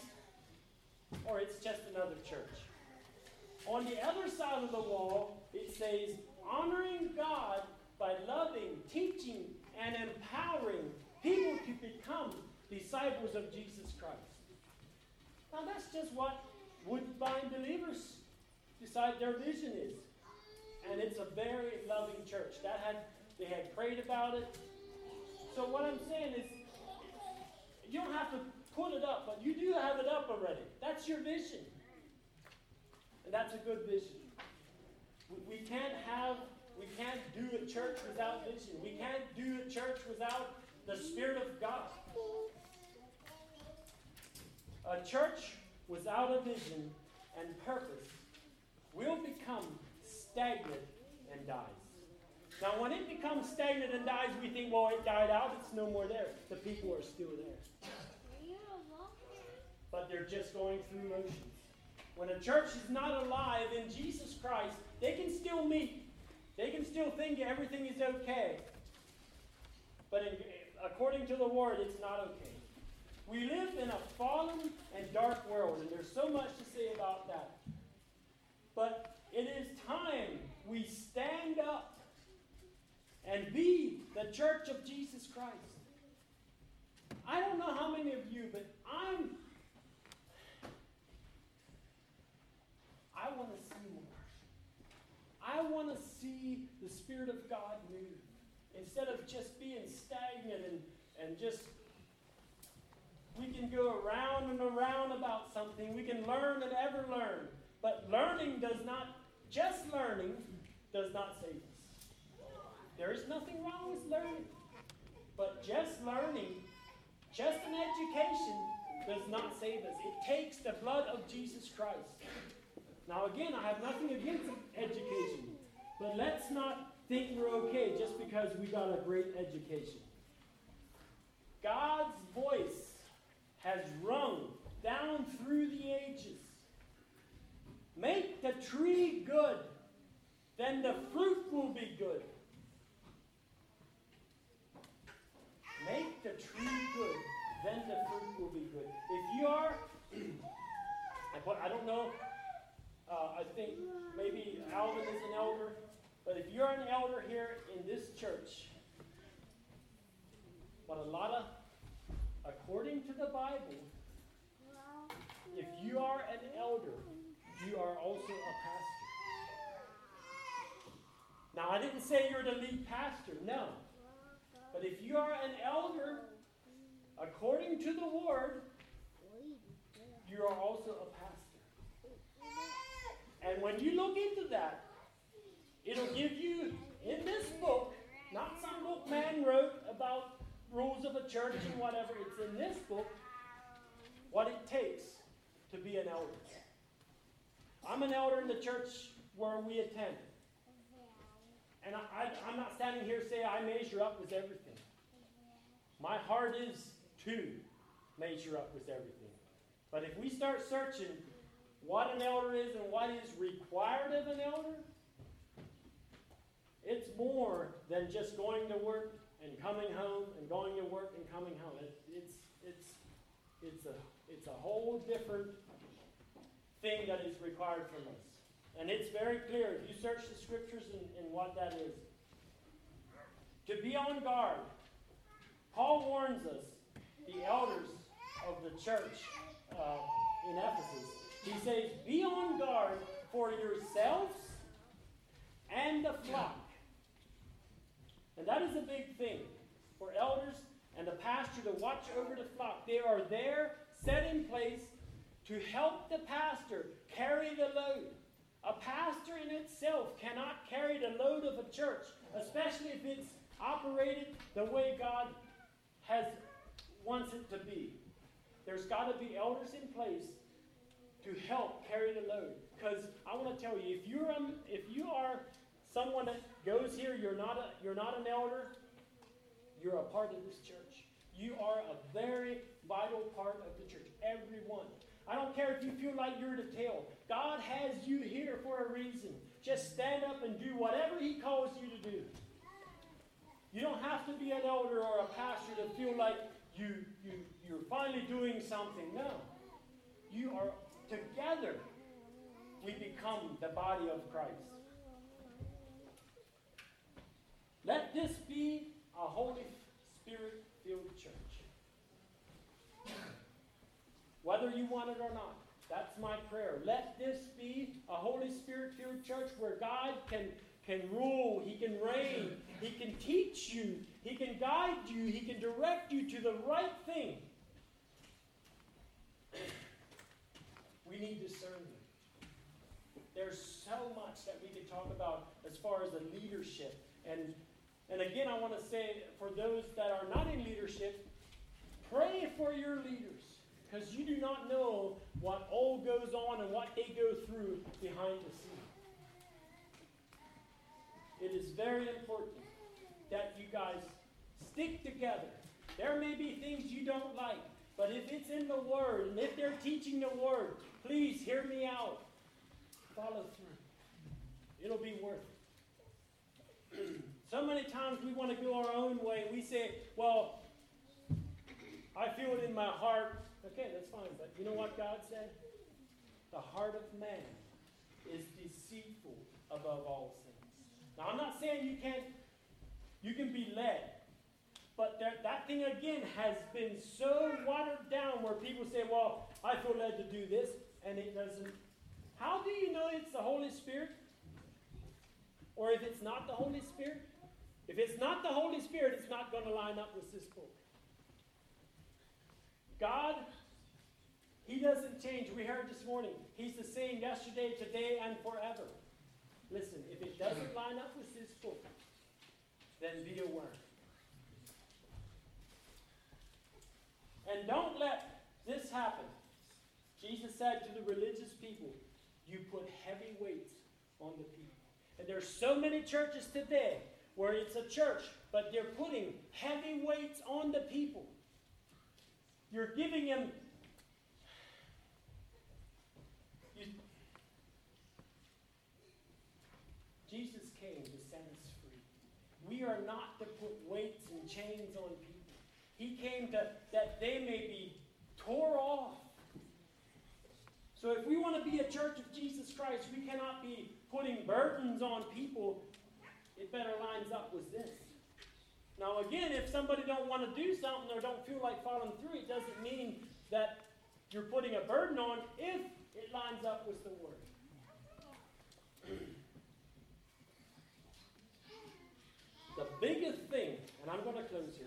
or it's just another church. On the other side of the wall, it says, honoring God by loving, teaching, and empowering people to become disciples of Jesus Christ. Now, that's just what Woodbine believers decide their vision is. And it's a very loving church. That had they had prayed about it. So what I'm saying is you don't have to put it up, but you do have it up already. That's your vision. And that's a good vision. We, can't have, we can't do a church without vision. We can't do a church without the Spirit of God. A church without a vision and purpose will become stagnant and dies. Now, when it becomes stagnant and dies, we think, well, it died out, it's no more there. The people are still there but they're just going through motions. When a church is not alive in Jesus Christ, they can still meet. They can still think everything is okay. But in, according to the Word, it's not okay. We live in a fallen and dark world, and there's so much to say about that. But it is time we stand up and be the church of Jesus Christ. I don't know how many of you, but I'm I want to see more. I want to see the Spirit of God move. Instead of just being stagnant and, and just, we can go around and around about something. We can learn and ever learn. But learning does not, just learning does not save us. There is nothing wrong with learning. But just learning, just an education, does not save us. It takes the blood of Jesus Christ. Now, again, I have nothing against education, but let's not think we're okay just because we got a great education. God's voice has rung down through the ages. Make the tree good, then the fruit will be good. Make the tree good, then the fruit will be good. If you are, I don't know, uh, I think maybe Alvin is an elder, but if you're an elder here in this church, but a lot of, according to the Bible, if you are an elder, you are also a pastor. Now, I didn't say you're the lead pastor, no. But if you are an elder, according to the word, you are also a pastor. And when you look into that, it'll give you in this book, not some book man wrote about rules of a church and whatever, it's in this book what it takes to be an elder. I'm an elder in the church where we attend. And I, am not standing here saying I measure up with everything. My heart is to measure up with everything. But if we start searching what an elder is and what is required of an elder, it's more than just going to work and coming home and going to work and coming home. It, it's, it's, it's, a, it's a whole different thing that is required from us. And it's very clear if you search the scriptures and, what that is. To be on guard. Paul warns us, the elders of the church uh, in Ephesus. He says, Be on guard for yourselves and the flock. And that is a big thing for elders and the pastor to watch over the flock. They are there, set in place, to help the pastor carry the load. A pastor in itself cannot carry the load of a church, especially if it's operated the way God has wants it to be. There's got to be elders in place to help carry the load. Because I want to tell you, if you're um, if you are someone that goes here, you're not a you're not an elder. You're a part of this church. You are a very vital part of the church. Everyone. I don't care if you feel like you're the tail. God has you here for a reason. Just stand up and do whatever He calls you to do. You don't have to be an elder or a pastor to feel like you, you, you're finally doing something. No. You are together, we become the body of Christ. Let this be a Holy Spirit filled church. whether you want it or not. That's my prayer. Let this be a Holy Spirit filled church where God can, can rule, He can reign, He can teach you, He can guide you, He can direct you to the right thing. We need discernment. There's so much that we could talk about as far as the leadership. And, and again, I want to say for those that are not in leadership, pray for your leaders because you do not know what all goes on and what they go through behind the scenes. It is very important that you guys stick together. There may be things you don't like, but if it's in the Word and if they're teaching the Word, please hear me out. Follow through. It'll be worth it. so many times we want to go our own way. We say, well, I feel it in my heart Okay, that's fine. But you know what God said? The heart of man is deceitful above all things. Now, I'm not saying you can't, you can be led. But that, that thing again has been so watered down where people say, well, I feel led to do this, and it doesn't. How do you know it's the Holy Spirit? Or if it's not the Holy Spirit? If it's not the Holy Spirit, it's not going to line up with this book. God he doesn't change. We heard this morning. He's the same yesterday, today, and forever. Listen, if it doesn't line up with this book, then be aware. And don't let this happen. Jesus said to the religious people, you put heavy weights on the people. And there's so many churches today where it's a church, but they're putting heavy weights on the people. You're giving them. You, Jesus came to set us free. We are not to put weights and chains on people. He came to that they may be tore off. So if we want to be a church of Jesus Christ, we cannot be putting burdens on people. It better lines up with this. Now again, if somebody don't want to do something or don't feel like following through, it doesn't mean that you're putting a burden on if it lines up with the word. the biggest thing, and I'm going to close here.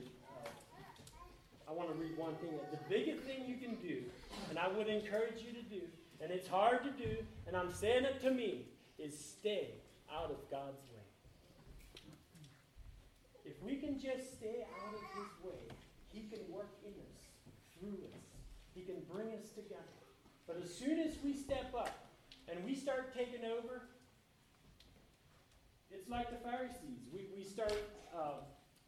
I want to read one thing. The biggest thing you can do, and I would encourage you to do, and it's hard to do, and I'm saying it to me, is stay out of God's way. If we can just stay out of His way, He can work in us, through us. He can bring us together. But as soon as we step up and we start taking over, it's like the Pharisees. We, we start uh,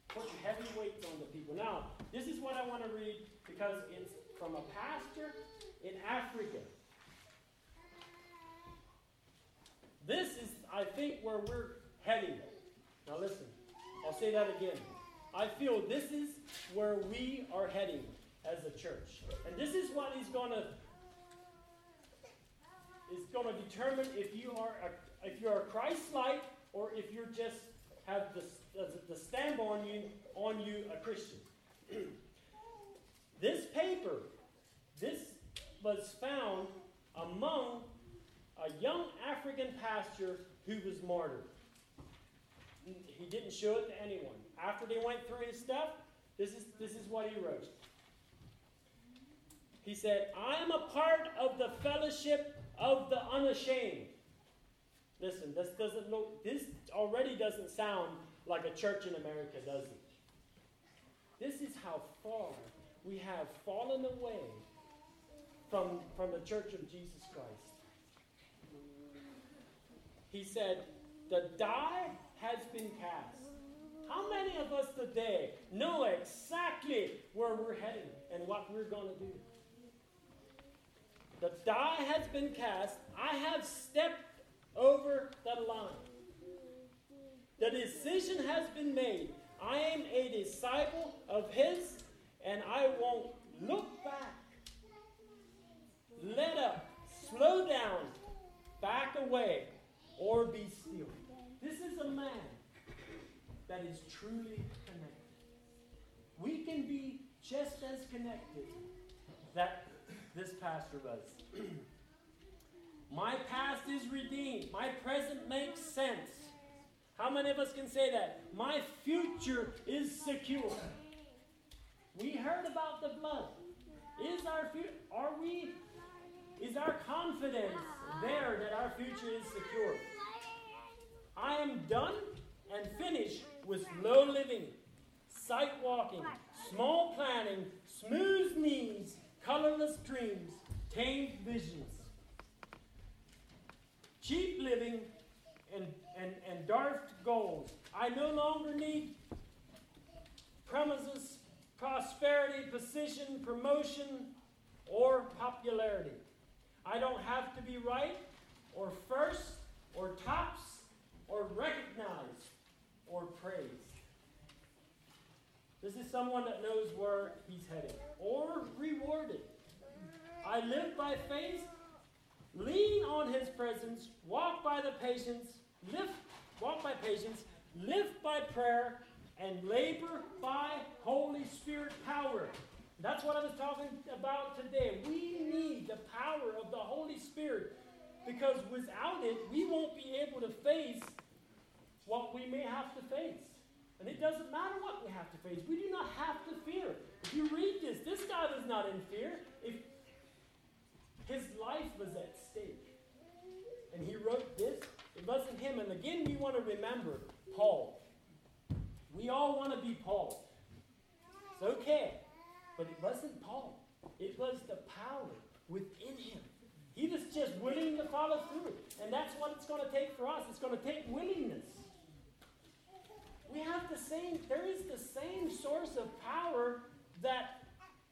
putting heavy weights on the people. Now, this is what I want to read because it's from a pastor in Africa. This is, I think, where we're heading. Now, listen, I'll say that again. I feel this is where we are heading as a church. And this is what he's going to is going to determine if you are a, if you're a Christ-like or if you're just have the, the stamp on you on you a Christian. this paper, this was found among a young African pastor who was martyred. He didn't show it to anyone. After they went through his stuff, this is, this is what he wrote. He said, I am a part of the fellowship of the unashamed. Listen, this doesn't look, this already doesn't sound like a church in America, does it? This is how far we have fallen away from, from the church of Jesus Christ. He said, The die has been cast. How many of us today know exactly where we're heading and what we're going to do? The die has been cast. I have stepped over the line. The decision has been made. I am a disciple of His, and I won't look back. Let up, slow down, back away, or be still. This is a man that is truly connected. We can be just as connected that this pastor was. My past is redeemed. My present makes sense. How many of us can say that? My future is secure. We heard about the blood. Is our future, are we, is our confidence there that our future is secure? I am done and finished with low living, sight walking, small planning, smooth knees, colorless dreams, tamed visions cheap living, and, and, and daft goals. I no longer need premises, prosperity, position, promotion, or popularity. I don't have to be right, or first, or tops, or recognized, or praised. This is someone that knows where he's headed, or rewarded. I live by faith lean on his presence, walk by the patience, live, walk by patience, live by prayer, and labor by Holy Spirit power. That's what I was talking about today. We need the power of the Holy Spirit because without it, we won't be able to face what we may have to face. And it doesn't matter what we have to face. We do not have to fear. If you read this, this guy was not in fear. If his life was at stake. And he wrote this. It wasn't him. And again, we want to remember Paul. We all want to be Paul. It's okay. But it wasn't Paul, it was the power within him. He was just willing to follow through. And that's what it's going to take for us. It's going to take willingness. We have the same, there is the same source of power that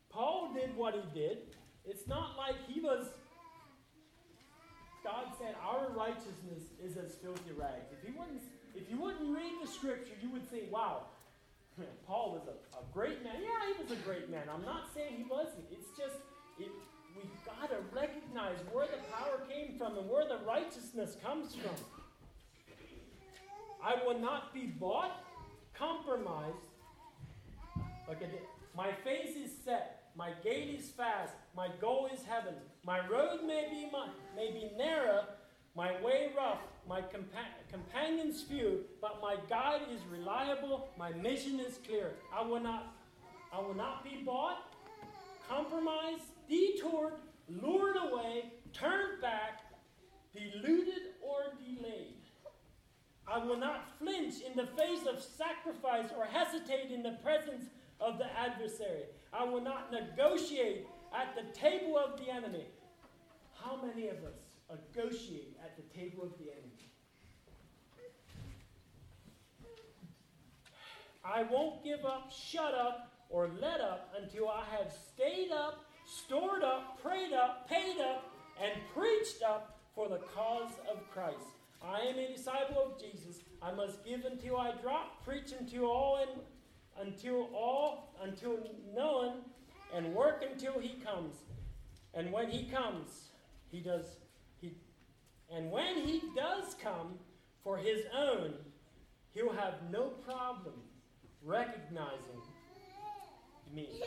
Paul did what he did. It's not like he was, God said, our righteousness is as filthy rags. If you wouldn't, if you wouldn't read the scripture, you would think, wow, Paul was a, a great man. Yeah, he was a great man. I'm not saying he wasn't. It's just, it, we've got to recognize where the power came from and where the righteousness comes from. I will not be bought, compromised. It. My face is set. My gait is fast. My goal is heaven. My road may be, my, may be narrow, my way rough, my compa- companions few, but my guide is reliable, my mission is clear. I will not, I will not be bought, compromised, detoured, lured away, turned back, deluded, or delayed. I will not flinch in the face of sacrifice or hesitate in the presence of the adversary. I will not negotiate at the table of the enemy. How many of us negotiate at the table of the enemy? I won't give up, shut up, or let up until I have stayed up, stored up, prayed up, paid up, and preached up for the cause of Christ. I am a disciple of Jesus. I must give until I drop, preach until all and until all, until none, and work until he comes. And when he comes, he does he and when he does come for his own, he'll have no problem recognizing me.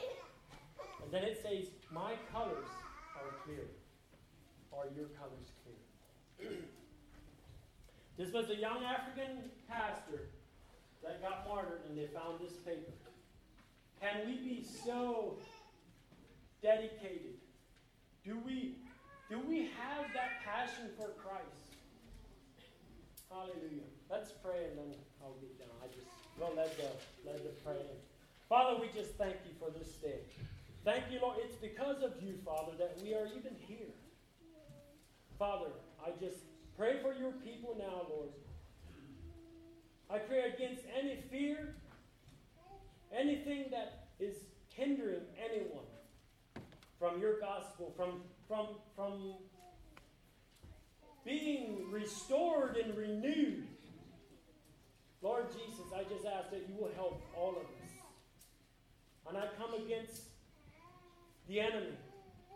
And then it says, My colors are clear. Are your colors clear? this was a young African pastor that got martyred and they found this paper. Can we be so dedicated? Do we do we have that passion for Christ? Hallelujah. Let's pray and then I'll get down. I just well let the let the praying. Father, we just thank you for this day. Thank you, Lord. It's because of you, Father, that we are even here. Father, I just pray for your people now, Lord. I pray against any fear, anything that is hindering anyone from your gospel, from, from, from being restored and renewed. Lord Jesus, I just ask that you will help all of us. And I come against the enemy.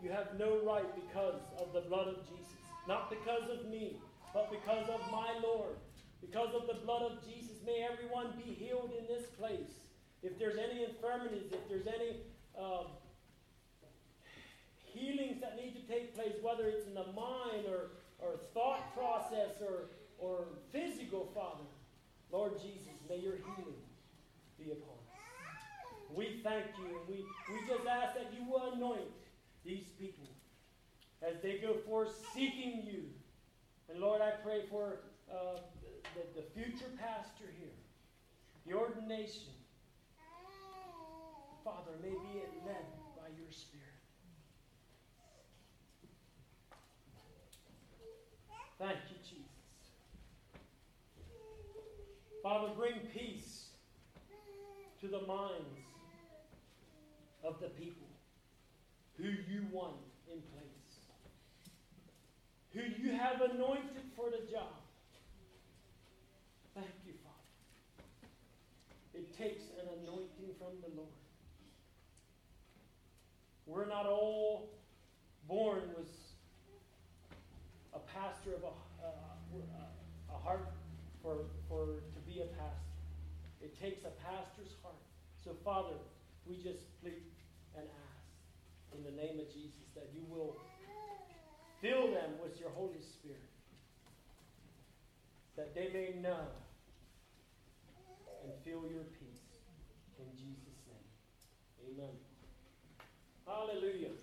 You have no right because of the blood of Jesus. Not because of me, but because of my Lord. Because of the blood of Jesus, may everyone be healed in this place. If there's any infirmities, if there's any uh, healings that need to take place, whether it's in the mind or, or thought process or, or physical, Father, Lord Jesus, may your healing be upon us. We thank you and we, we just ask that you will anoint these people as they go forth seeking you. And Lord, I pray for uh, the, future pastor here, the ordination. Father, may be it led by your Spirit. Thank you, Jesus. Father, bring peace to the minds of the people who you want in place, who you have anointed for the job. Thank you, Father. It takes an anointing from the Lord. We're not all born with a pastor of a, uh, a heart for, for to be a pastor. It takes a pastor's heart. So, Father, we just plead and ask in the name of Jesus that you will fill them with your Holy Spirit, that they may know and feel your peace. In Jesus' name. Amen. Hallelujah.